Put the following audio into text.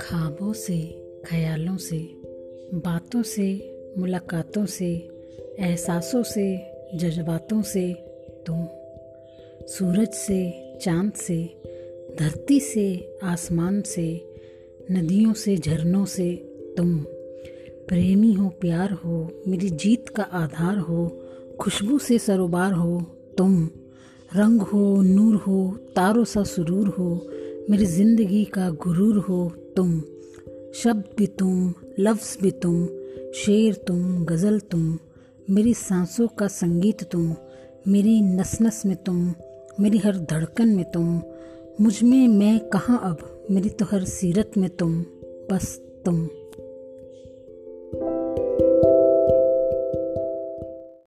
ख्वाबों से, ख्यालों से, बातों से, मुलाकातों से, एहसासों से, जज्बातों से तुम। सूरज से, चाँद से, धरती से, आसमान से, नदियों से, झरनों से तुम। प्रेमी हो, प्यार हो, मेरी जीत का आधार हो, खुशबू से सरोबार हो तुम। रंग हो, नूर हो, तारों सा सुरूर हो, मेरी ज़िंदगी का गुरूर हो तुम। शब्द भी तुम, लफ्ज़ भी तुम, शेर तुम, गज़ल तुम, मेरी सांसों का संगीत तुम, मेरी नस नस में तुम, मेरी हर धड़कन में तुम, मुझमें मैं कहाँ अब, मेरी तो हर सीरत में तुम, बस तुम।